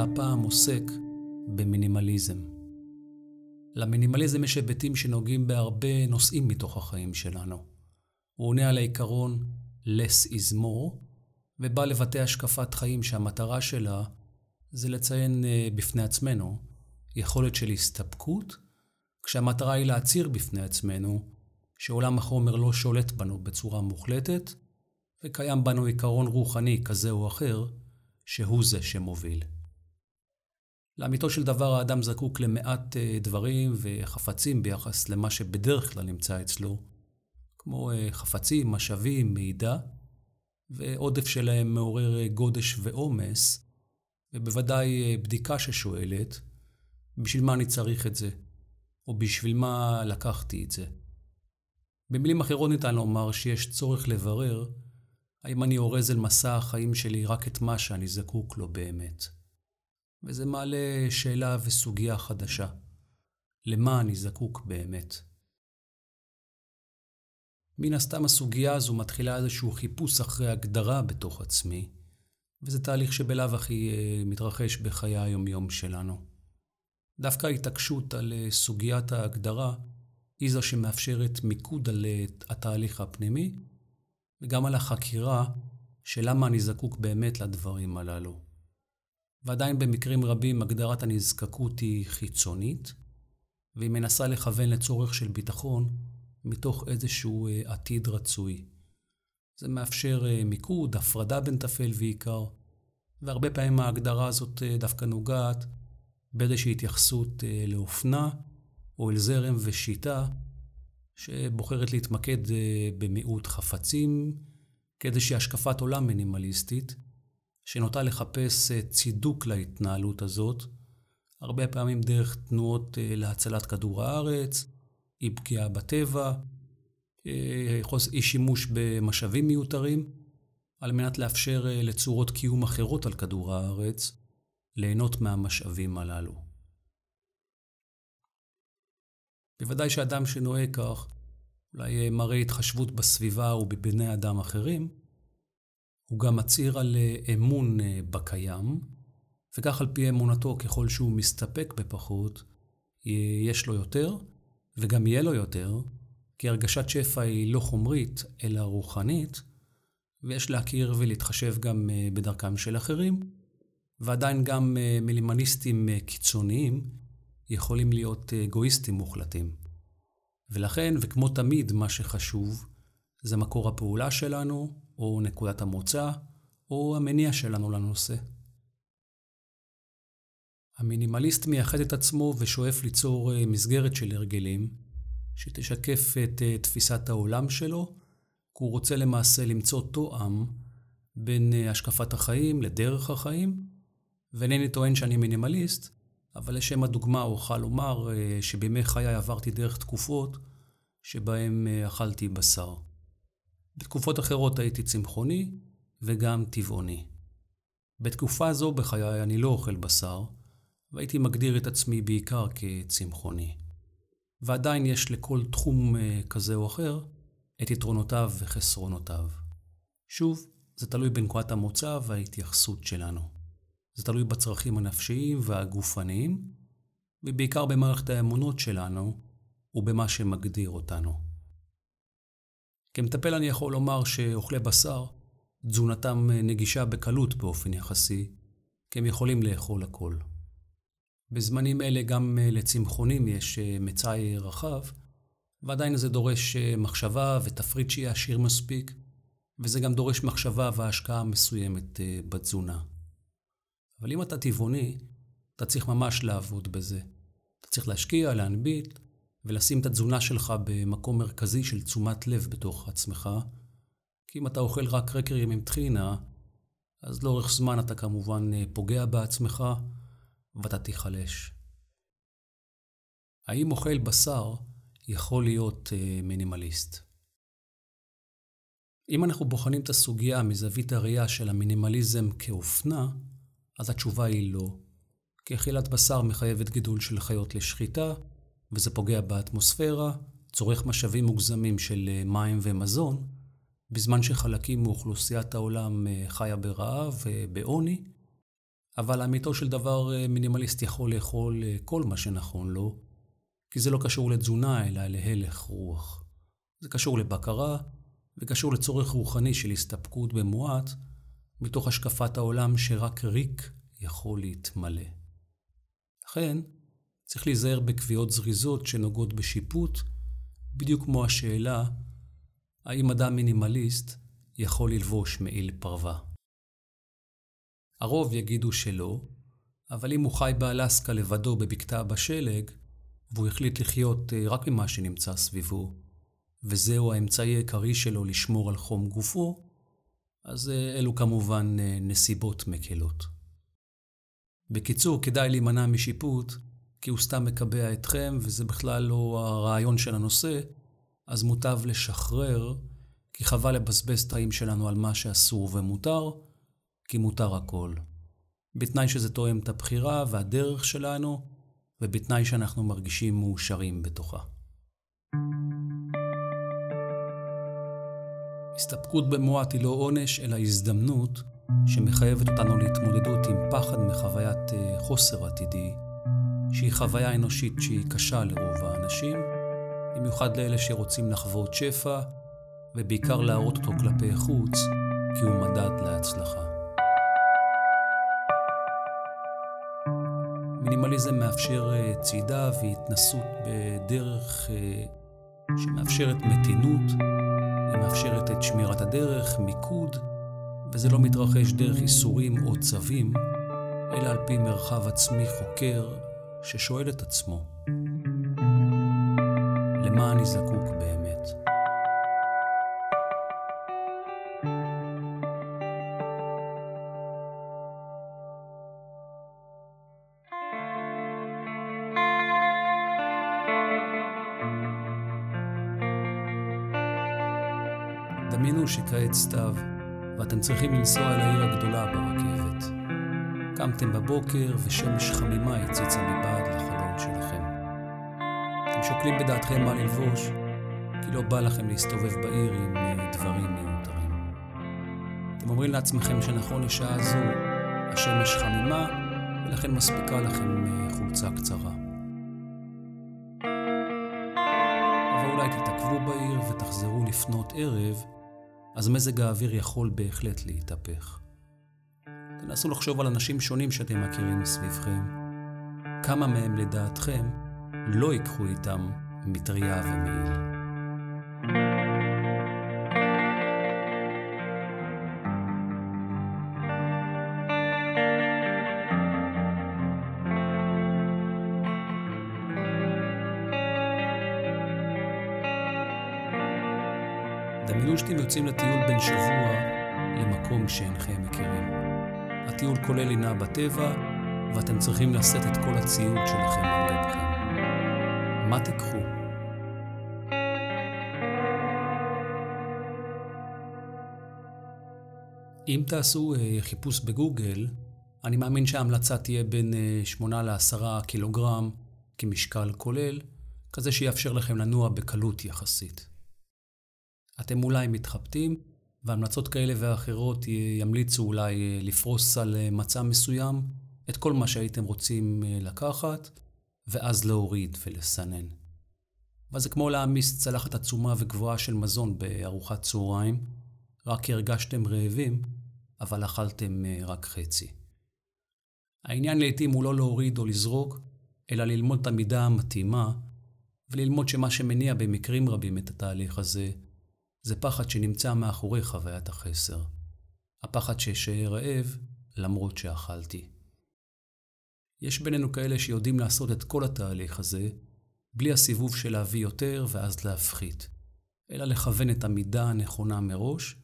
להפעם עוסק במינימליזם. למינימליזם יש היבטים שנוגעים בהרבה נושאים מתוך החיים שלנו. הוא עונה על העיקרון less is more, ובא לבטא השקפת חיים שהמטרה שלה זה לציין אה, בפני עצמנו יכולת של הסתפקות, כשהמטרה היא להצהיר בפני עצמנו שעולם החומר לא שולט בנו בצורה מוחלטת, וקיים בנו עיקרון רוחני כזה או אחר, שהוא זה שמוביל. לאמיתו של דבר האדם זקוק למעט אה, דברים וחפצים ביחס למה שבדרך כלל נמצא אצלו, כמו אה, חפצים, משאבים, מידע, ועודף שלהם מעורר אה, גודש ועומס, ובוודאי בדיקה ששואלת, בשביל מה אני צריך את זה? או בשביל מה לקחתי את זה? במילים אחרות ניתן לומר שיש צורך לברר האם אני אורז אל מסע החיים שלי רק את מה שאני זקוק לו באמת. וזה מעלה שאלה וסוגיה חדשה. למה אני זקוק באמת? מן הסתם הסוגיה הזו מתחילה איזשהו חיפוש אחרי הגדרה בתוך עצמי, וזה תהליך שבלאו הכי אה, מתרחש בחיי היומיום שלנו. דווקא ההתעקשות על אה, סוגיית ההגדרה היא זו שמאפשרת מיקוד על אה, התהליך הפנימי, וגם על החקירה של למה אני זקוק באמת לדברים הללו. ועדיין במקרים רבים הגדרת הנזקקות היא חיצונית, והיא מנסה לכוון לצורך של ביטחון מתוך איזשהו אה, עתיד רצוי. זה מאפשר אה, מיקוד, הפרדה בין טפל ועיקר, והרבה פעמים ההגדרה הזאת דווקא נוגעת באיזושהי התייחסות לאופנה או אל זרם ושיטה שבוחרת להתמקד אה, במיעוט חפצים, כאיזושהי השקפת עולם מינימליסטית, שנוטה לחפש אה, צידוק להתנהלות הזאת, הרבה פעמים דרך תנועות אה, להצלת כדור הארץ, אי פגיעה בטבע, אי שימוש במשאבים מיותרים, על מנת לאפשר לצורות קיום אחרות על כדור הארץ ליהנות מהמשאבים הללו. בוודאי שאדם שנוהג כך, אולי אה, מראה התחשבות בסביבה ובבני אדם אחרים, הוא גם מצהיר על אה, אמון אה, בקיים, וכך על פי אמונתו, ככל שהוא מסתפק בפחות, יש לו יותר, וגם יהיה לו יותר, כי הרגשת שפע היא לא חומרית, אלא רוחנית, ויש להכיר ולהתחשב גם בדרכם של אחרים, ועדיין גם מילימניסטים קיצוניים יכולים להיות אגואיסטים מוחלטים. ולכן, וכמו תמיד, מה שחשוב זה מקור הפעולה שלנו, או נקודת המוצא, או המניע שלנו לנושא. המינימליסט מייחד את עצמו ושואף ליצור אה, מסגרת של הרגלים שתשקף את אה, תפיסת העולם שלו, כי הוא רוצה למעשה למצוא תואם בין אה, השקפת החיים לדרך החיים, ואינני טוען שאני מינימליסט, אבל לשם הדוגמה אוכל לומר שבימי חיי עברתי דרך תקופות שבהן אה, אכלתי בשר. בתקופות אחרות הייתי צמחוני וגם טבעוני. בתקופה זו בחיי אני לא אוכל בשר, והייתי מגדיר את עצמי בעיקר כצמחוני. ועדיין יש לכל תחום אה, כזה או אחר את יתרונותיו וחסרונותיו. שוב, זה תלוי בנקודת המוצא וההתייחסות שלנו. זה תלוי בצרכים הנפשיים והגופניים, ובעיקר במערכת האמונות שלנו ובמה שמגדיר אותנו. כמטפל אני יכול לומר שאוכלי בשר, תזונתם נגישה בקלות באופן יחסי, כי הם יכולים לאכול הכל. בזמנים אלה גם לצמחונים יש מצאי רחב, ועדיין זה דורש מחשבה ותפריט שיהיה עשיר מספיק, וזה גם דורש מחשבה והשקעה מסוימת בתזונה. אבל אם אתה טבעוני, אתה צריך ממש לעבוד בזה. אתה צריך להשקיע, להנביט, ולשים את התזונה שלך במקום מרכזי של תשומת לב בתוך עצמך. כי אם אתה אוכל רק קרקרים עם טחינה, אז לאורך זמן אתה כמובן אה, פוגע בעצמך ואתה תיחלש. האם אוכל בשר יכול להיות אה, מינימליסט? אם אנחנו בוחנים את הסוגיה מזווית הראייה של המינימליזם כאופנה, אז התשובה היא לא. כי אכילת בשר מחייבת גידול של חיות לשחיטה, וזה פוגע באטמוספירה, צורך משאבים מוגזמים של אה, מים ומזון, בזמן שחלקים מאוכלוסיית העולם אה, חיה ברעב ובעוני, אבל לאמיתו של דבר אה, מינימליסט יכול לאכול כל מה שנכון לו, כי זה לא קשור לתזונה אלא להלך רוח. זה קשור לבקרה וקשור לצורך רוחני של הסתפקות במועט, מתוך השקפת העולם שרק ריק יכול להתמלא. לכן, צריך להיזהר בקביעות זריזות שנוגעות בשיפוט, בדיוק כמו השאלה האם אדם מינימליסט יכול ללבוש מעיל פרווה. הרוב יגידו שלא, אבל אם הוא חי באלסקה לבדו בבקתה בשלג, והוא החליט לחיות אה, רק ממה שנמצא סביבו, וזהו האמצעי העיקרי שלו לשמור על חום גופו, אז אה, אלו כמובן אה, נסיבות מקלות. בקיצור, כדאי להימנע משיפוט, כי הוא סתם מקבע אתכם, וזה בכלל לא הרעיון של הנושא, אז מוטב לשחרר, כי חבל לבזבז החיים שלנו על מה שאסור ומותר, כי מותר הכל. בתנאי שזה תואם את הבחירה והדרך שלנו, ובתנאי שאנחנו מרגישים מאושרים בתוכה. הסתפקות במועט היא לא עונש, אלא הזדמנות שמחייבת אותנו להתמודדות עם פחד מחוויית אה, חוסר עתידי, שהיא חוויה אנושית שהיא קשה לרוב האנשים, במיוחד לאלה שרוצים לחוות שפע, ובעיקר להראות אותו כלפי חוץ, כי הוא מדד להצלחה. מינימליזם מאפשר אה, צידה והתנסות בדרך אה, שמאפשרת מתינות, היא מאפשרת את שמירת הדרך, מיקוד, וזה לא מתרחש דרך איסורים או צווים, אלא על פי מרחב עצמי חוקר ששואל את עצמו, למה אני זקוק באמת? דמיינו שכעת סתיו, ואתם צריכים לנסוע אל העיר הגדולה ברכבת. קמתם בבוקר ושמש חמימה הציצה מבעד לחלון שלכם. אתם שוקלים בדעתכם מה ללבוש, כי לא בא לכם להסתובב בעיר עם אה, דברים מיותרים. אתם אומרים לעצמכם שנכון לשעה זו השמש חמימה, ולכן מספיקה לכם אה, חולצה קצרה. אבל אולי תתעכבו בעיר ותחזרו לפנות ערב, אז מזג האוויר יכול בהחלט להתהפך. תנסו לחשוב על אנשים שונים שאתם מכירים מסביבכם. כמה מהם לדעתכם לא ייקחו איתם מטריה ומעיל. דמיינו שאתם יוצאים לטיול בן שבוע למקום שאינכם מכירים. הטיול כולל לינה בטבע, ואתם צריכים לשאת את כל הציוד שלכם על גבכם. מה תיקחו? אם תעשו uh, חיפוש בגוגל, אני מאמין שההמלצה תהיה בין uh, 8 ל-10 קילוגרם כמשקל כולל, כזה שיאפשר לכם לנוע בקלות יחסית. אתם אולי מתחבטים, והמלצות כאלה ואחרות ימליצו אולי אה, לפרוס על אה, מצע מסוים את כל מה שהייתם רוצים אה, לקחת, ואז להוריד ולסנן. אבל זה כמו להעמיס צלחת עצומה וגבוהה של מזון בארוחת צהריים, רק הרגשתם רעבים, אבל אכלתם רק חצי. העניין לעתים הוא לא להוריד או לזרוק, אלא ללמוד את המידה המתאימה, וללמוד שמה שמניע במקרים רבים את התהליך הזה, זה פחד שנמצא מאחורי חוויית החסר. הפחד שאשאר רעב למרות שאכלתי. יש בינינו כאלה שיודעים לעשות את כל התהליך הזה, בלי הסיבוב של להביא יותר ואז להפחית, אלא לכוון את המידה הנכונה מראש,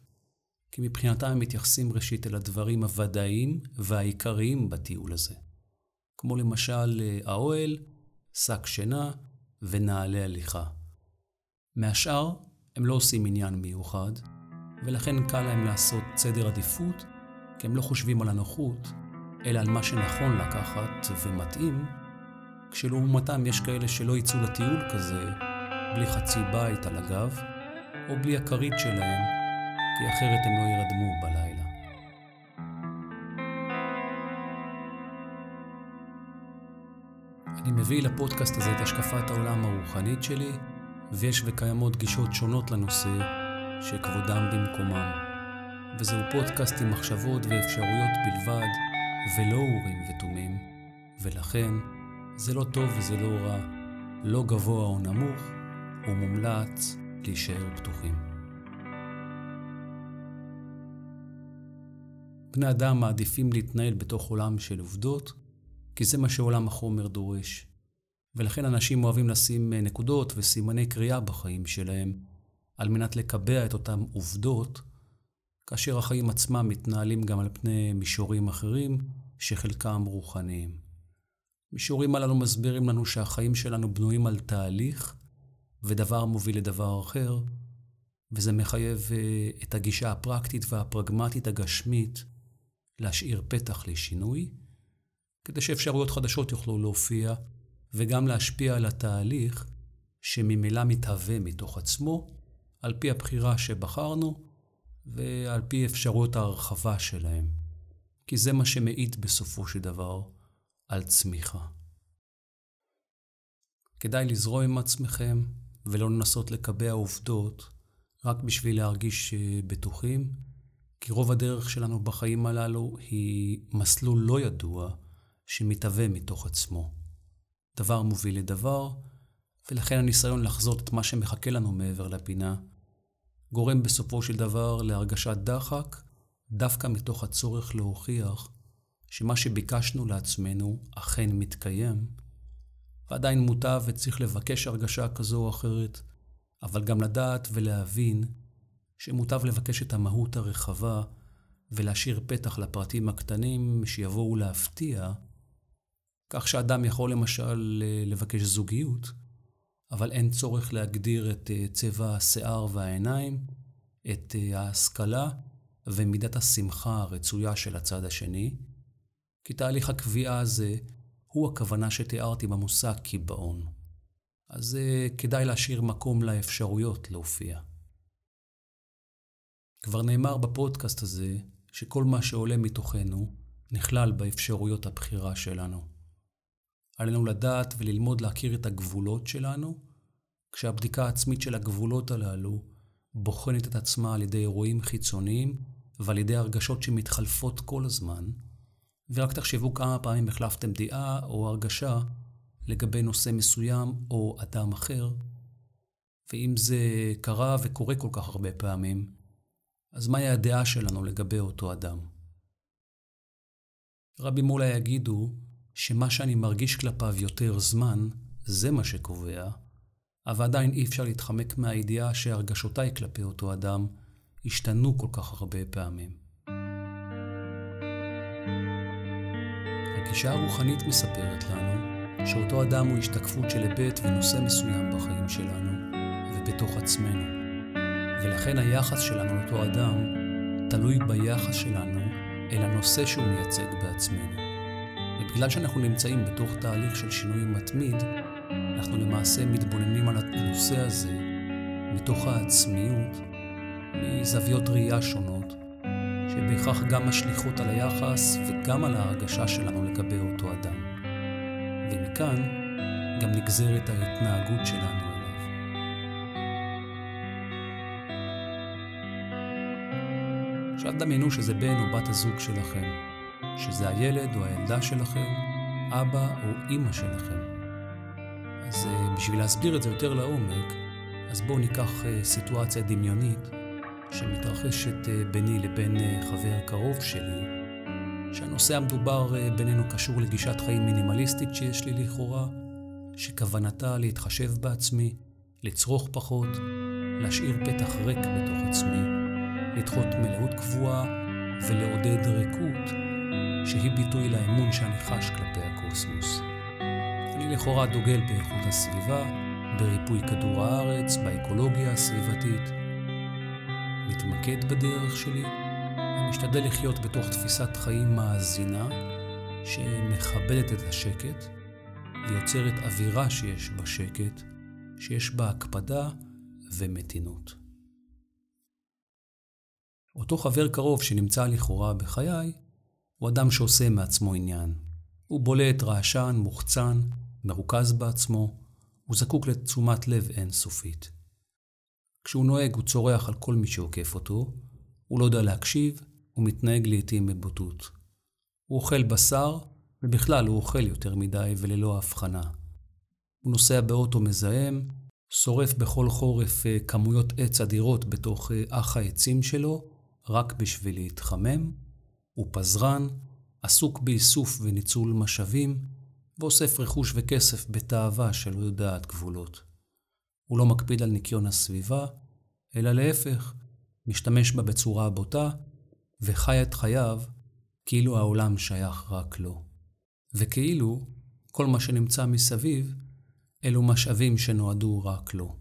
כי מבחינתם הם מתייחסים ראשית אל הדברים הוודאיים והעיקריים בטיול הזה. כמו למשל אה, האוהל, שק שינה ונעלי הליכה. מהשאר, הם לא עושים עניין מיוחד, ולכן קל להם לעשות סדר עדיפות, כי הם לא חושבים על הנוחות, אלא על מה שנכון לקחת ומתאים, כשלעומתם יש כאלה שלא יצאו לטיול כזה, בלי חצי בית על הגב, או בלי הכרית שלהם, כי אחרת הם לא ירדמו בלילה. אני מביא לפודקאסט הזה את השקפת העולם הרוחנית שלי, ויש וקיימות גישות שונות לנושא, שכבודם במקומם. וזהו פודקאסט עם מחשבות ואפשרויות בלבד, ולא אורים ותומים, ולכן זה לא טוב וזה לא רע, לא גבוה או נמוך, ומומלץ להישאר פתוחים. בני אדם מעדיפים להתנהל בתוך עולם של עובדות, כי זה מה שעולם החומר דורש. ולכן אנשים אוהבים לשים אה, נקודות וסימני קריאה בחיים שלהם, על מנת לקבע את אותן עובדות, כאשר החיים עצמם מתנהלים גם על פני מישורים אחרים, שחלקם רוחניים. מישורים הללו מסבירים לנו שהחיים שלנו בנויים על תהליך, ודבר מוביל לדבר אחר, וזה מחייב אה, את הגישה הפרקטית והפרגמטית הגשמית להשאיר פתח לשינוי, כדי שאפשרויות חדשות יוכלו להופיע וגם להשפיע על התהליך שממילא מתהווה מתוך עצמו, על פי הבחירה שבחרנו ועל פי אפשרויות ההרחבה שלהם. כי זה מה שמעיד בסופו של דבר על צמיחה. כדאי לזרום עם עצמכם ולא לנסות לקבע עובדות רק בשביל להרגיש אה, בטוחים, כי רוב הדרך שלנו בחיים הללו היא מסלול לא ידוע שמתהווה מתוך עצמו. דבר מוביל לדבר, ולכן הניסיון לחזות את מה שמחכה לנו מעבר לפינה, גורם בסופו של דבר להרגשת דחק, דווקא מתוך הצורך להוכיח שמה שביקשנו לעצמנו אכן מתקיים, ועדיין מוטב וצריך לבקש הרגשה כזו או אחרת, אבל גם לדעת ולהבין שמוטב לבקש את המהות הרחבה ולהשאיר פתח לפרטים הקטנים שיבואו להפתיע, כך שאדם יכול למשל לבקש זוגיות, אבל אין צורך להגדיר את אה, צבע השיער והעיניים, את אה, ההשכלה ומידת השמחה הרצויה של הצד השני, כי תהליך הקביעה הזה הוא הכוונה שתיארתי במושג קיבעון. אז כדאי להשאיר מקום לאפשרויות להופיע. כבר נאמר בפודקאסט הזה שכל מה שעולה מתוכנו נכלל באפשרויות הבחירה שלנו. עלינו לדעת וללמוד להכיר את הגבולות שלנו, כשהבדיקה העצמית של הגבולות הללו בוחנת את עצמה על ידי אירועים חיצוניים ועל ידי הרגשות שמתחלפות כל הזמן, ורק תחשבו כמה פעמים החלפתם דעה או הרגשה לגבי נושא מסוים או אדם אחר, ואם זה קרה וקורה כל כך הרבה פעמים, אז מהי הדעה שלנו לגבי אותו אדם? רבים אולי יגידו שמה שאני מרגיש כלפיו יותר זמן, זה מה שקובע, אבל עדיין אי אפשר להתחמק מהידיעה שהרגשותיי כלפי אותו אדם השתנו כל כך הרבה פעמים. הגישה הרוחנית מספרת לנו שאותו אדם הוא השתקפות של היבט ונושא מסוים בחיים שלנו ובתוך עצמנו, ולכן היחס שלנו לאותו אדם תלוי ביחס שלנו אל הנושא שהוא מייצג בעצמנו. ובגלל שאנחנו נמצאים בתוך תהליך של שינוי מתמיד, אנחנו למעשה מתבוננים על הנושא הזה מתוך העצמיות, מזוויות ראייה שונות, שבהכרח גם משליכות על היחס וגם על ההרגשה שלנו לגבי אותו אדם. ומכאן גם נגזרת ההתנהגות שלנו אליו. עכשיו דמיינו שזה בן או בת הזוג שלכם, שזה הילד או הילדה שלכם, אבא או אימא שלכם. אז אה, בשביל להסביר את זה יותר לעומק, אז בואו ניקח אה, סיטואציה דמיונית שמתרחשת אה, ביני לבין חבר קרוב שלי, שהנושא המדובר בינינו קשור לגישת חיים מינימליסטית שיש לי לכאורה, שכוונתה להתחשב בעצמי, לצרוך פחות, להשאיר פתח ריק בתוך עצמי, לדחות מלאות קבועה ולעודד ריקות שהיא ביטוי לאמון שאני חש כלפי הקוסמוס. אני לכאורה דוגל באיכות הסביבה, בריפוי כדור הארץ, באקולוגיה הסביבתית. מתמקד בדרך שלי, ומשתדל לחיות בתוך תפיסת חיים מאזינה, שמכבדת את השקט, ויוצרת אווירה שיש בה שקט, שיש בה הקפדה ומתינות. אותו חבר קרוב שנמצא לכאורה בחיי, הוא אדם שעושה מעצמו עניין. הוא בולט, רעשן, מוחצן, מרוכז בעצמו, הוא זקוק לתשומת לב אינסופית. כשהוא נוהג הוא צורח על כל מי שעוקף אותו, הוא לא יודע להקשיב, הוא מתנהג לעתים בבוטות. הוא אוכל בשר, ובכלל הוא אוכל יותר מדי וללא הבחנה. הוא נוסע באוטו מזהם, שורף בכל חורף אה, כמויות עץ אדירות בתוך אה, אח העצים שלו, רק בשביל להתחמם. הוא פזרן, עסוק באיסוף וניצול משאבים, ואוסף רכוש וכסף בתאווה שלא יודעת גבולות. הוא לא מקפיד על ניקיון הסביבה, אלא להפך, משתמש בה בצורה בוטה, וחי את חייו כאילו העולם שייך רק לו. וכאילו כל מה שנמצא מסביב אלו משאבים שנועדו רק לו.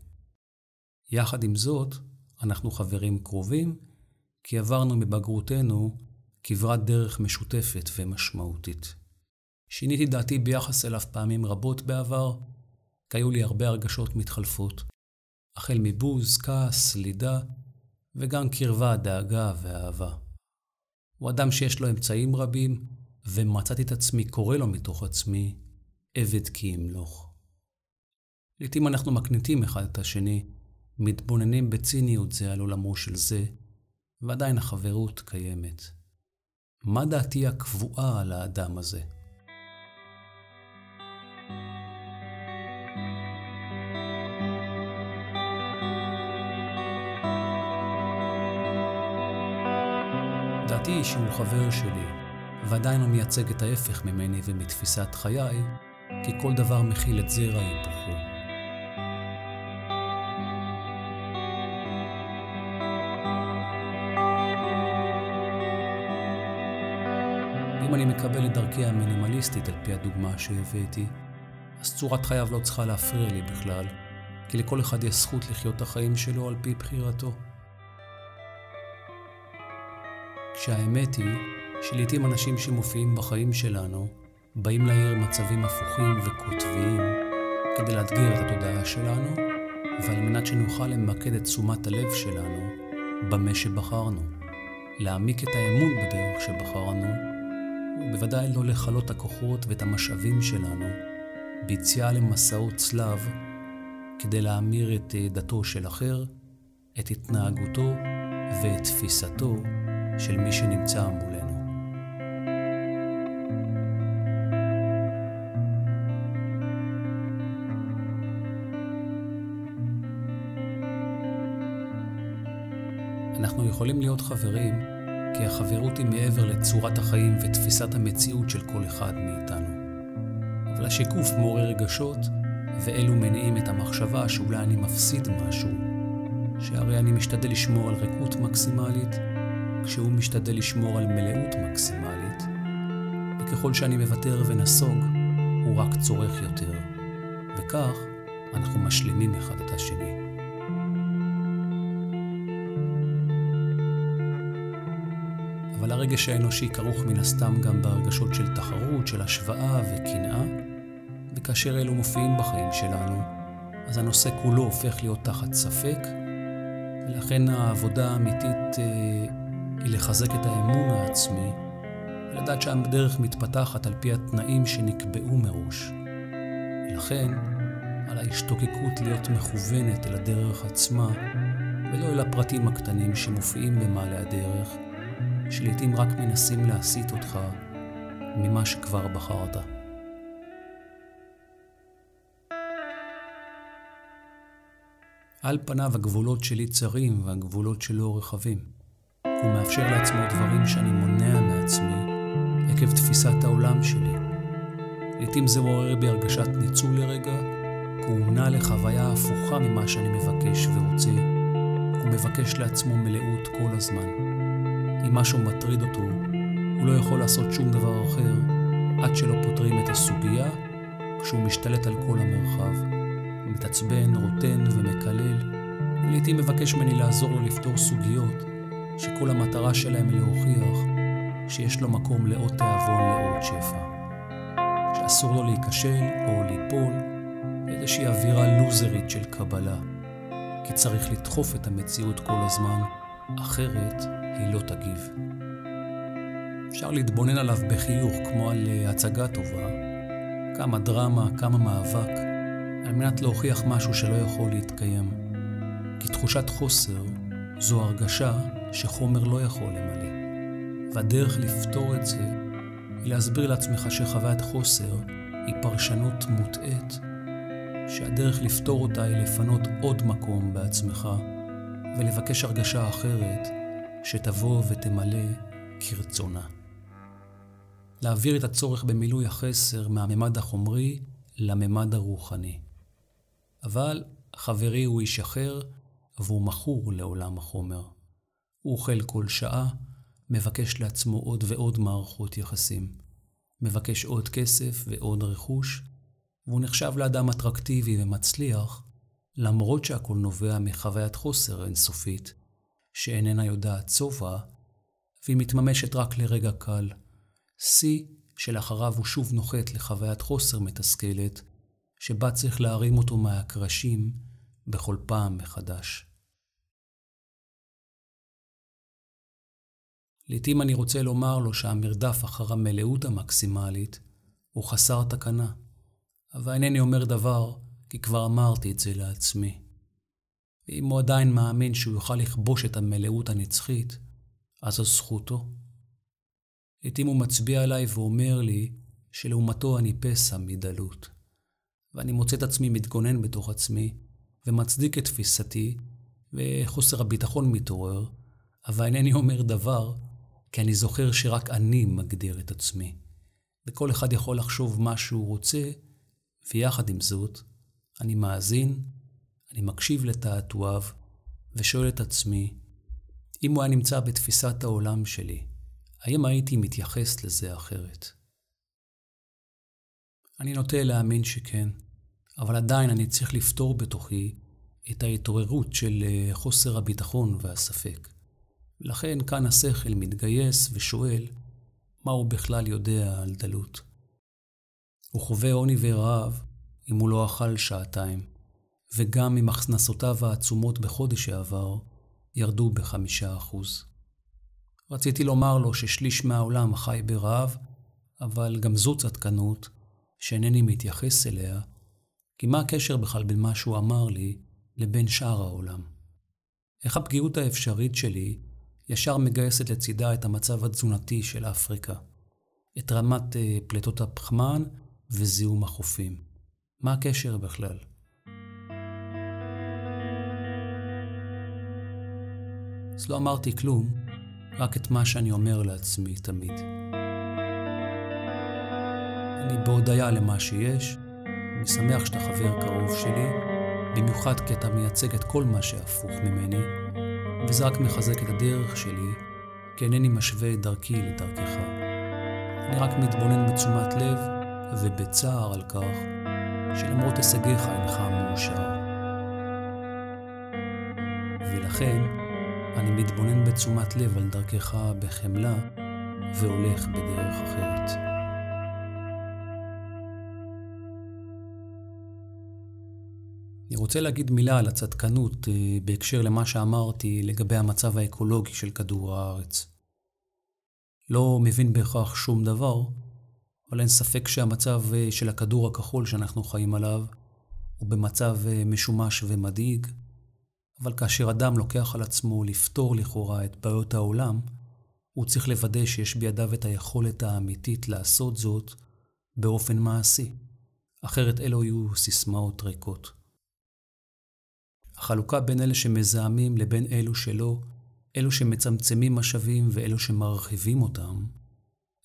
יחד עם זאת, אנחנו חברים קרובים, כי עברנו מבגרותנו כברת דרך משותפת ומשמעותית. שיניתי דעתי ביחס אליו פעמים רבות בעבר, כי היו לי הרבה הרגשות מתחלפות, החל מבוז, כעס, סלידה, וגם קרבה, דאגה ואהבה. הוא אדם שיש לו אמצעים רבים, ומצאתי את עצמי קורא לו מתוך עצמי, עבד כי ימלוך. לעתים אנחנו מקניטים אחד את השני, מתבוננים בציניות זה על עולמו של זה, ועדיין החברות קיימת. מה דעתי הקבועה על האדם הזה? דעתי שהוא חבר שלי, ועדיין הוא מייצג את ההפך ממני ומתפיסת חיי, כי כל דבר מכיל את זרע היפוכו. אם אני מקבל את דרכי המינימליסטית על פי הדוגמה שהבאתי, אז צורת חייו לא צריכה להפריע לי בכלל, כי לכל אחד יש זכות לחיות את החיים שלו על פי בחירתו. כשהאמת היא שלעיתים אנשים שמופיעים בחיים שלנו באים להעיר מצבים הפוכים וקוטביים כדי לאתגר את התודעה שלנו ועל מנת שנוכל למקד את תשומת הלב שלנו במה שבחרנו, להעמיק את האמון בדרך שבחרנו ובוודאי לא לכלות הכוחות ואת המשאבים שלנו ביציאה למסעות צלב כדי להמיר את דתו של אחר, את התנהגותו ואת תפיסתו של מי שנמצא מולנו. אנחנו יכולים להיות חברים כי החברות היא מעבר לצורת החיים ותפיסת המציאות של כל אחד מאיתנו. אבל השיקוף מעורר רגשות, ואלו מניעים את המחשבה שאולי אני מפסיד משהו, שהרי אני משתדל לשמור על ריקות מקסימלית, כשהוא משתדל לשמור על מלאות מקסימלית, וככל שאני מוותר ונסוג, הוא רק צורך יותר, וכך אנחנו משלימים אחד את השני. הרגש האנושי כרוך מן הסתם גם בהרגשות של תחרות, של השוואה וקנאה, וכאשר אלו מופיעים בחיים שלנו, אז הנושא כולו הופך להיות תחת ספק, ולכן העבודה האמיתית אה, היא לחזק את האמון העצמי, ולדעת שהדרך מתפתחת על פי התנאים שנקבעו מראש. ולכן, על ההשתוקקות להיות מכוונת אל הדרך עצמה, ולא אל הפרטים הקטנים שמופיעים במעלה הדרך, שלעיתים רק מנסים להסיט אותך ממה שכבר בחרת. על פניו הגבולות שלי צרים והגבולות שלו רחבים. הוא מאפשר לעצמו דברים שאני מונע מעצמי עקב תפיסת העולם שלי. לעתים זה מעורר בי הרגשת ניצול לרגע, מונע לחוויה הפוכה ממה שאני מבקש ורוצה. הוא מבקש לעצמו מלאות כל הזמן. אם משהו מטריד אותו, הוא לא יכול לעשות שום דבר אחר עד שלא פותרים את הסוגיה כשהוא משתלט על כל המרחב. מתעצבן, רוטן ומקלל, ולעיתים מבקש ממני לעזור לו לפתור סוגיות שכל המטרה שלהם היא להוכיח שיש לו מקום לעוד תיאבון, לעוד שפע. שאסור לו להיכשל או ליפול, איזושהי אווירה לוזרית של קבלה, כי צריך לדחוף את המציאות כל הזמן, אחרת היא לא תגיב. אפשר להתבונן עליו בחיוך כמו על אה, הצגה טובה, כמה דרמה, כמה מאבק, על מנת להוכיח משהו שלא יכול להתקיים. כי תחושת חוסר זו הרגשה שחומר לא יכול למלא. והדרך לפתור את זה היא להסביר לעצמך שחוויית חוסר היא פרשנות מוטעית, שהדרך לפתור אותה היא לפנות עוד מקום בעצמך ולבקש הרגשה אחרת שתבוא ותמלא כרצונה. להעביר את הצורך במילוי החסר מהממד החומרי לממד הרוחני. אבל חברי הוא איש אחר והוא מכור לעולם החומר. הוא אוכל כל שעה, מבקש לעצמו עוד ועוד מערכות יחסים. מבקש עוד כסף ועוד רכוש, והוא נחשב לאדם אטרקטיבי ומצליח, למרות שהכל נובע מחוויית חוסר אינסופית, שאיננה יודעת שובע, והיא מתממשת רק לרגע קל. שיא שלאחריו הוא שוב נוחת לחוויית חוסר מתסכלת, שבה צריך להרים אותו מהקרשים בכל פעם מחדש. לעתים אני רוצה לומר לו שהמרדף אחר המלאות המקסימלית הוא חסר תקנה, אבל אינני אומר דבר כי כבר אמרתי את זה לעצמי. ואם הוא עדיין מאמין שהוא יוכל לכבוש את המלאות הנצחית, אז זו זכותו. לעתים הוא מצביע עליי ואומר לי שלעומתו אני פסע מדלות. ואני מוצא את עצמי מתגונן בתוך עצמי, ומצדיק את תפיסתי, וחוסר הביטחון מתעורר, אבל אינני אומר דבר, כי אני זוכר שרק אני מגדיר את עצמי. וכל אחד יכול לחשוב מה שהוא רוצה, ויחד עם זאת, אני מאזין, אני מקשיב לתעתועיו, ושואל את עצמי, אם הוא היה נמצא בתפיסת העולם שלי, האם הייתי מתייחס לזה אחרת? אני נוטה להאמין שכן, אבל עדיין אני צריך לפתור בתוכי את ההתעוררות של אה, חוסר הביטחון והספק. לכן כאן השכל מתגייס ושואל מה הוא בכלל יודע על דלות. הוא חווה עוני ורעב אם הוא לא אכל שעתיים, וגם אם הכנסותיו העצומות בחודש שעבר ירדו בחמישה אחוז. רציתי לומר לו ששליש מהעולם חי ברעב, אבל גם זו צדקנות שאינני מתייחס אליה, כי מה הקשר בכלל בין מה שהוא אמר לי לבין שאר העולם? איך הפגיעות האפשרית שלי ישר מגייסת לצידה את המצב התזונתי של אפריקה, את רמת אה, פליטות הפחמן וזיהום החופים. מה הקשר בכלל? אז לא אמרתי כלום, רק את מה שאני אומר לעצמי תמיד. אני בהודיה למה שיש, אני שמח שאתה חבר קרוב שלי, במיוחד כי אתה מייצג את כל מה שהפוך ממני, וזה רק מחזק את הדרך שלי, כי אינני משווה את דרכי לדרכך. אני רק מתבונן בתשומת לב ובצער על כך שלמרות הישגיך אינך מאושר. ולכן, אני מתבונן בתשומת לב על דרכך בחמלה והולך בדרך אחרת. אני רוצה להגיד מילה על הצדקנות אה, בהקשר למה שאמרתי לגבי המצב האקולוגי של כדור הארץ. לא מבין בהכרח שום דבר, אבל אין ספק שהמצב אה, של הכדור הכחול שאנחנו חיים עליו הוא במצב אה, משומש ומדאיג, אבל כאשר אדם לוקח על עצמו לפתור לכאורה את בעיות העולם, הוא צריך לוודא שיש בידיו את היכולת האמיתית לעשות זאת באופן מעשי, אחרת אלו יהיו סיסמאות ריקות. החלוקה בין אלה שמזהמים לבין אלו שלא, אלו שמצמצמים משאבים ואלו שמרחיבים אותם,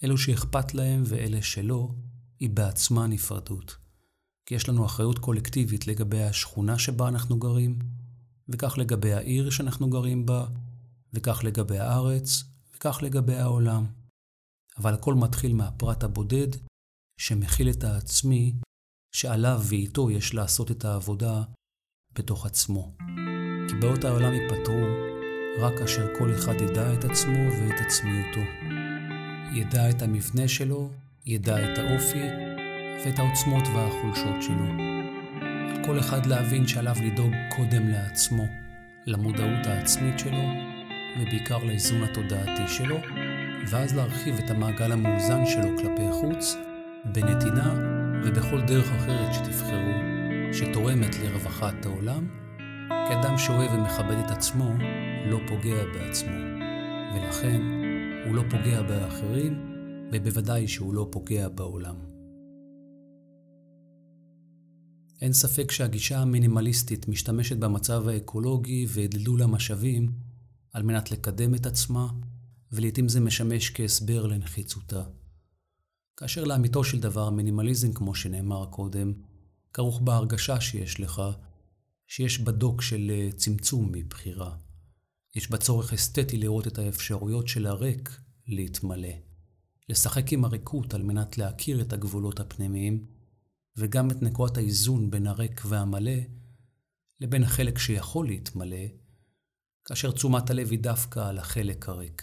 אלו שאכפת להם ואלה שלא, היא בעצמה נפרדות. כי יש לנו אחריות קולקטיבית לגבי השכונה שבה אנחנו גרים, וכך לגבי העיר שאנחנו גרים בה, וכך לגבי הארץ, וכך לגבי העולם. אבל הכל מתחיל מהפרט הבודד, שמכיל את העצמי, שעליו ואיתו יש לעשות את העבודה בתוך עצמו. כי בעיות העולם ייפתרו רק כאשר כל אחד ידע את עצמו ואת עצמיותו. ידע את המבנה שלו, ידע את האופי ואת העוצמות והחולשות שלו. כל אחד להבין שעליו לדאוג קודם לעצמו, למודעות העצמית שלו, ובעיקר לאיזון התודעתי שלו, ואז להרחיב את המעגל המאוזן שלו כלפי חוץ, בנתינה ובכל דרך אחרת שתבחרו, שתורמת לרווחת העולם, כי אדם שאוהב ומכבד את עצמו לא פוגע בעצמו, ולכן הוא לא פוגע באחרים, ובוודאי שהוא לא פוגע בעולם. אין ספק שהגישה המינימליסטית משתמשת במצב האקולוגי ודלדול המשאבים על מנת לקדם את עצמה, ולעיתים זה משמש כהסבר לנחיצותה. כאשר לאמיתו של דבר, מינימליזם, כמו שנאמר קודם, כרוך בהרגשה שיש לך, שיש בדוק של אה, צמצום מבחירה. יש בה צורך אסתטי לראות את האפשרויות של הריק להתמלא. לשחק עם הריקות על מנת להכיר את הגבולות הפנימיים, וגם את נקודת האיזון בין הריק והמלא, לבין החלק שיכול להתמלא, כאשר תשומת הלב היא דווקא על החלק הריק.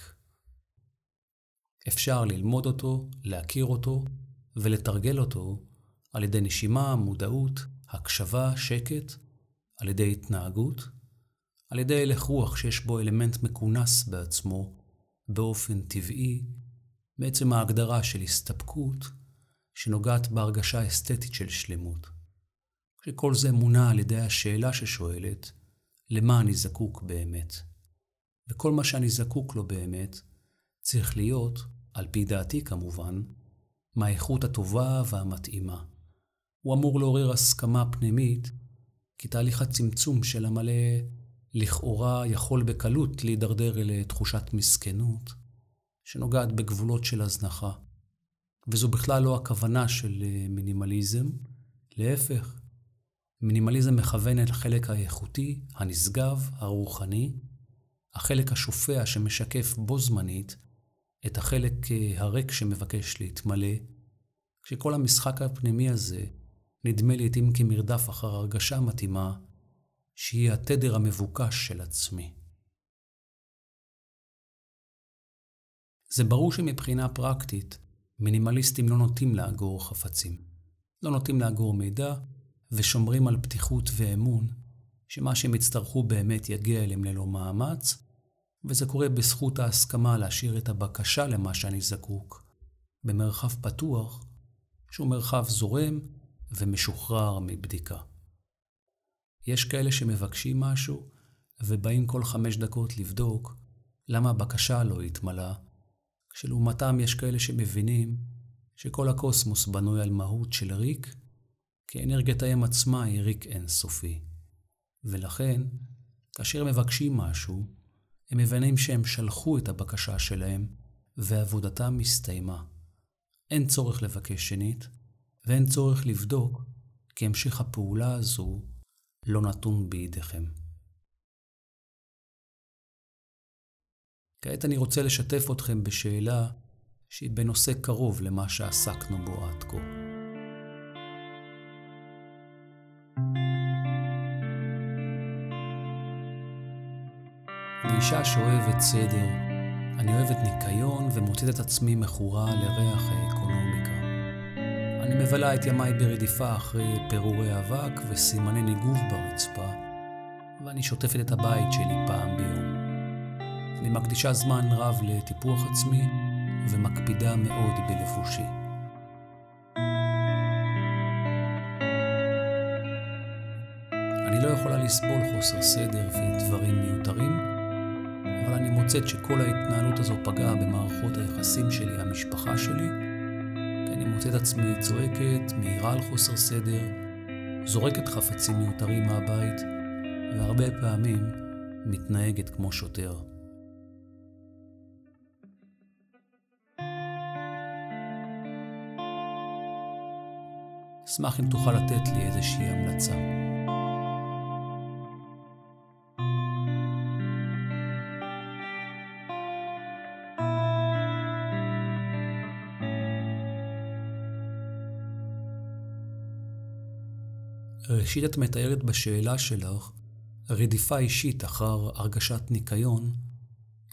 אפשר ללמוד אותו, להכיר אותו ולתרגל אותו על ידי נשימה, מודעות, הקשבה, שקט, על ידי התנהגות, על ידי הלך רוח שיש בו אלמנט מכונס בעצמו, באופן טבעי, בעצם ההגדרה של הסתפקות, שנוגעת בהרגשה אסתטית של שלמות. כשכל זה מונע על ידי השאלה ששואלת, למה אני זקוק באמת? וכל מה שאני זקוק לו באמת, צריך להיות, על פי דעתי כמובן, מהאיכות הטובה והמתאימה. הוא אמור לעורר הסכמה פנימית, כי תהליך הצמצום של המלא לכאורה יכול בקלות להידרדר אל תחושת מסכנות, שנוגעת בגבולות של הזנחה. וזו בכלל לא הכוונה של אה, מינימליזם, להפך. מינימליזם מכוון אל החלק האיכותי, הנשגב, הרוחני, החלק השופע שמשקף בו זמנית את החלק אה, הריק שמבקש להתמלא, כשכל המשחק הפנימי הזה נדמה לעתים כמרדף אחר הרגשה מתאימה, שהיא התדר המבוקש של עצמי. זה ברור שמבחינה פרקטית, מינימליסטים לא נוטים לאגור חפצים. לא נוטים לאגור מידע, ושומרים על פתיחות ואמון, שמה שהם יצטרכו באמת יגיע אליהם ללא מאמץ, וזה קורה בזכות ההסכמה להשאיר את הבקשה למה שאני זקוק במרחב פתוח, שהוא מרחב זורם ומשוחרר מבדיקה. יש כאלה שמבקשים משהו, ובאים כל חמש דקות לבדוק למה הבקשה לא התמלאה, כשלעומתם יש כאלה שמבינים שכל הקוסמוס בנוי על מהות של ריק, כי אנרגיית האם עצמה היא ריק אינסופי. ולכן, כאשר מבקשים משהו, הם מבינים שהם שלחו את הבקשה שלהם, ועבודתם הסתיימה. אין צורך לבקש שנית, ואין צורך לבדוק, כי המשך הפעולה הזו לא נתון בידיכם. כעת אני רוצה לשתף אתכם בשאלה שהיא בנושא קרוב למה שעסקנו בו עד כה. כאישה שאוהבת סדר, אני אוהבת ניקיון ומוצאת את עצמי מכורה לריח האקונומיקה. אני מבלה את ימיי ברדיפה אחרי פירורי אבק וסימני ניגוב ברצפה, ואני שוטפת את הבית שלי פעם ביום. אני מקדישה זמן רב לטיפוח עצמי ומקפידה מאוד בלבושי. אני לא יכולה לסבול חוסר סדר ודברים מיותרים, אבל אני מוצאת שכל ההתנהלות הזו פגעה במערכות היחסים שלי, המשפחה שלי, כי אני מוצאת עצמי צועקת, מעירה על חוסר סדר, זורקת חפצים מיותרים מהבית, והרבה פעמים מתנהגת כמו שוטר. אשמח אם תוכל לתת לי איזושהי המלצה. ראשית את מתארת בשאלה שלך רדיפה אישית אחר הרגשת ניקיון,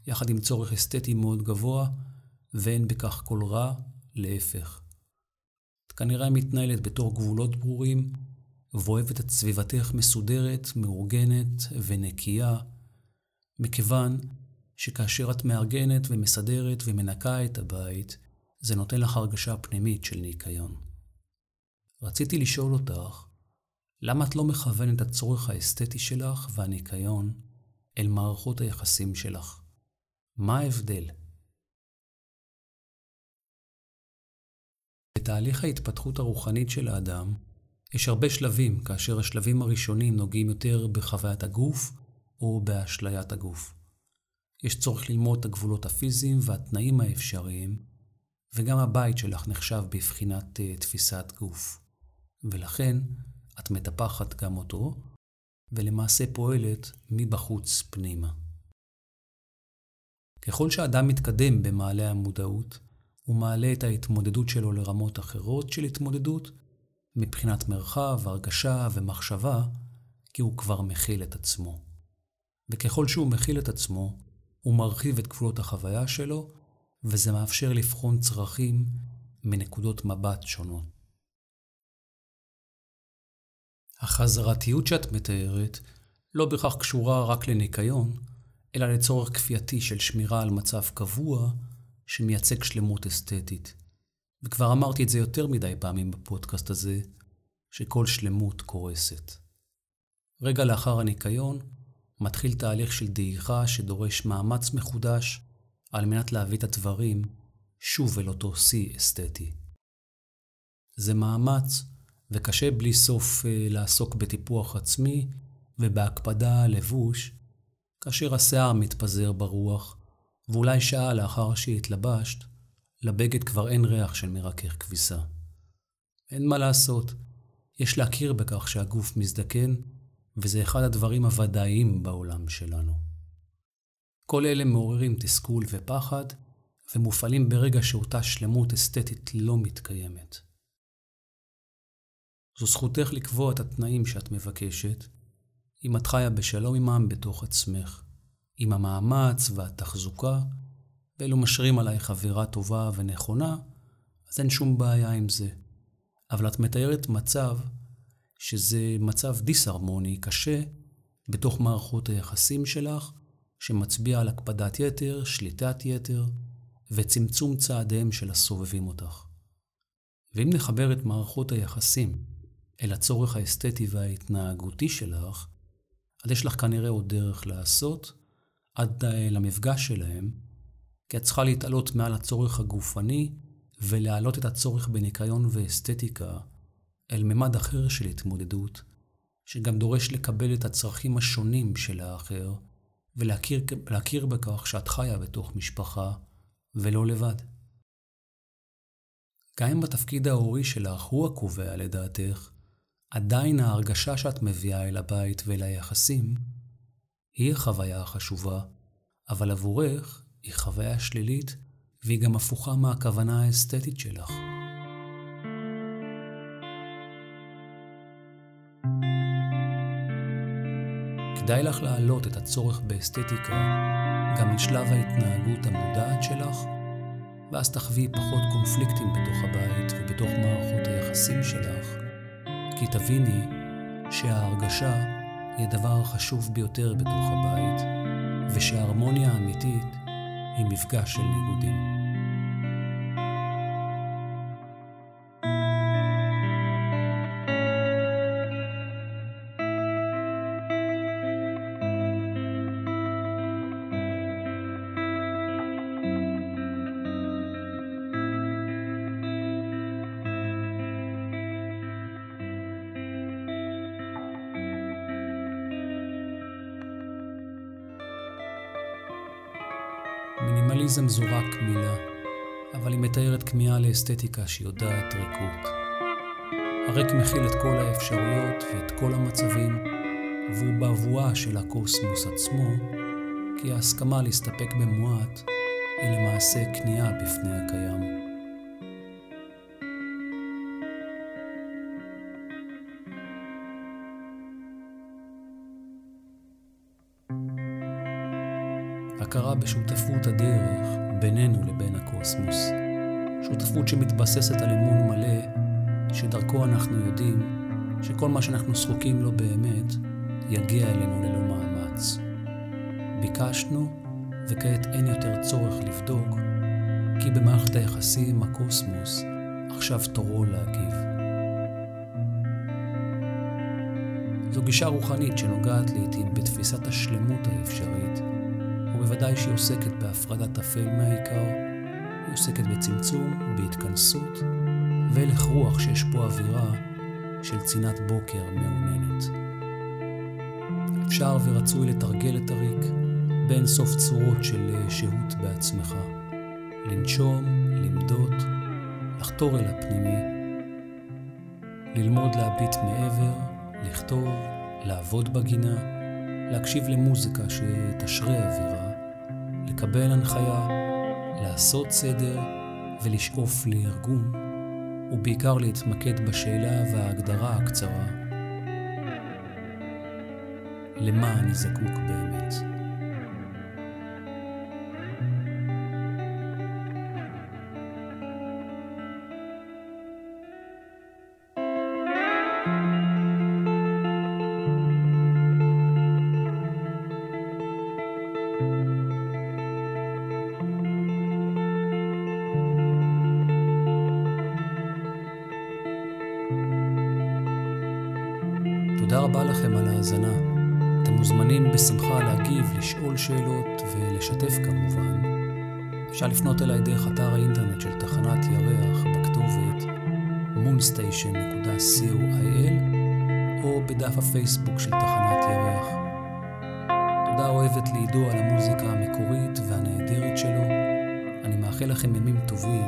יחד עם צורך אסתטי מאוד גבוה, ואין בכך כל רע, להפך. כנראה מתנהלת בתור גבולות ברורים, ואוהבת את סביבתך מסודרת, מאורגנת ונקייה, מכיוון שכאשר את מארגנת ומסדרת ומנקה את הבית, זה נותן לך הרגשה פנימית של ניקיון. רציתי לשאול אותך, למה את לא מכוונת את הצורך האסתטי שלך והניקיון אל מערכות היחסים שלך? מה ההבדל? בתהליך ההתפתחות הרוחנית של האדם, יש הרבה שלבים, כאשר השלבים הראשונים נוגעים יותר בחוויית הגוף או באשליית הגוף. יש צורך ללמוד את הגבולות הפיזיים והתנאים האפשריים, וגם הבית שלך נחשב בבחינת uh, תפיסת גוף. ולכן את מטפחת גם אותו, ולמעשה פועלת מבחוץ פנימה. ככל שאדם מתקדם במעלה המודעות, הוא מעלה את ההתמודדות שלו לרמות אחרות של התמודדות, מבחינת מרחב, הרגשה ומחשבה, כי הוא כבר מכיל את עצמו. וככל שהוא מכיל את עצמו, הוא מרחיב את גבולות החוויה שלו, וזה מאפשר לבחון צרכים מנקודות מבט שונות. החזרתיות שאת מתארת לא בהכרח קשורה רק לניקיון, אלא לצורך כפייתי של שמירה על מצב קבוע שמייצג שלמות אסתטית. וכבר אמרתי את זה יותר מדי פעמים בפודקאסט הזה, שכל שלמות קורסת. רגע לאחר הניקיון, מתחיל תהליך של דעיכה שדורש מאמץ מחודש על מנת להביא את הדברים שוב אל אותו שיא אסתטי. זה מאמץ, וקשה בלי סוף אה, לעסוק בטיפוח עצמי ובהקפדה על לבוש, כאשר השיער מתפזר ברוח, ואולי שעה לאחר שהתלבשת, לבגד כבר אין ריח של מרכך כביסה. אין מה לעשות, יש להכיר בכך שהגוף מזדקן, וזה אחד הדברים הוודאיים בעולם שלנו. כל אלה מעוררים תסכול ופחד, ומופעלים ברגע שאותה שלמות אסתטית לא מתקיימת. זו זכותך לקבוע את התנאים שאת מבקשת, אם את חיה בשלום עמם בתוך עצמך, עם המאמץ והתחזוקה, ואלו משרים עלייך אווירה טובה ונכונה, אז אין שום בעיה עם זה. אבל את מתארת מצב שזה מצב דיסהרמוני קשה בתוך מערכות היחסים שלך, שמצביע על הקפדת יתר, שליטת יתר וצמצום צעדיהם של הסובבים אותך. ואם נחבר את מערכות היחסים אל הצורך האסתטי וההתנהגותי שלך, אז יש לך כנראה עוד דרך לעשות עד למפגש שלהם, כי את צריכה להתעלות מעל הצורך הגופני ולהעלות את הצורך בניקיון ואסתטיקה אל ממד אחר של התמודדות, שגם דורש לקבל את הצרכים השונים של האחר, ולהכיר בכך שאת חיה בתוך משפחה ולא לבד. גם אם התפקיד ההורי שלך הוא הקובע לדעתך, עדיין ההרגשה שאת מביאה אל הבית ואל היחסים היא החוויה החשובה, אבל עבורך היא חוויה שלילית והיא גם הפוכה מהכוונה האסתטית שלך. כדאי לך להעלות את הצורך באסתטיקה גם אל שלב ההתנהגות המודעת שלך, ואז תחווי פחות קונפליקטים בתוך הבית ובתוך מערכות היחסים שלך, כי תביני שההרגשה היא הדבר החשוב ביותר בתוך הבית, ושההרמוניה האמיתית היא מפגש של ניגודים. מינימליזם זו רק מילה, אבל היא מתארת כמיהה לאסתטיקה שיודעת ריקות. הריק מכיל את כל האפשרויות ואת כל המצבים, והוא בבואה של הקוסמוס עצמו, כי ההסכמה להסתפק במועט היא למעשה כניעה בפני הקיים. מה שאנחנו זקוקים לו באמת יגיע אלינו ללא מאמץ. ביקשנו, וכעת אין יותר צורך לבדוק, כי במערכת היחסים הקוסמוס עכשיו תורו להגיב. זו גישה רוחנית שנוגעת לעתים בתפיסת השלמות האפשרית, ובוודאי שהיא עוסקת בהפרדת אפל מהעיקר, היא עוסקת בצמצום, בהתכנסות, והלך רוח שיש פה אווירה של צינת בוקר מעוננת. אפשר ורצוי לתרגל את הריק בין סוף צורות של שהות בעצמך. לנשום, למדות, לחתור אל הפנימי, ללמוד להביט מעבר, לכתוב, לעבוד בגינה, להקשיב למוזיקה שתשרה אווירה, לקבל הנחיה, לעשות סדר ולשאוף לארגון, ובעיקר להתמקד בשאלה וההגדרה הקצרה למה אני זקוק באמת. תודה רבה לכם על ההאזנה. אתם מוזמנים בשמחה להגיב, לשאול שאלות ולשתף כמובן. אפשר לפנות אליי דרך אתר האינטרנט של תחנת ירח בכתובת moonstation.coil או בדף הפייסבוק של תחנת ירח. תודה אוהבת לעידו על המוזיקה המקורית והנהדרת שלו. אני מאחל לכם ימים טובים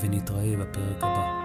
ונתראה בפרק הבא.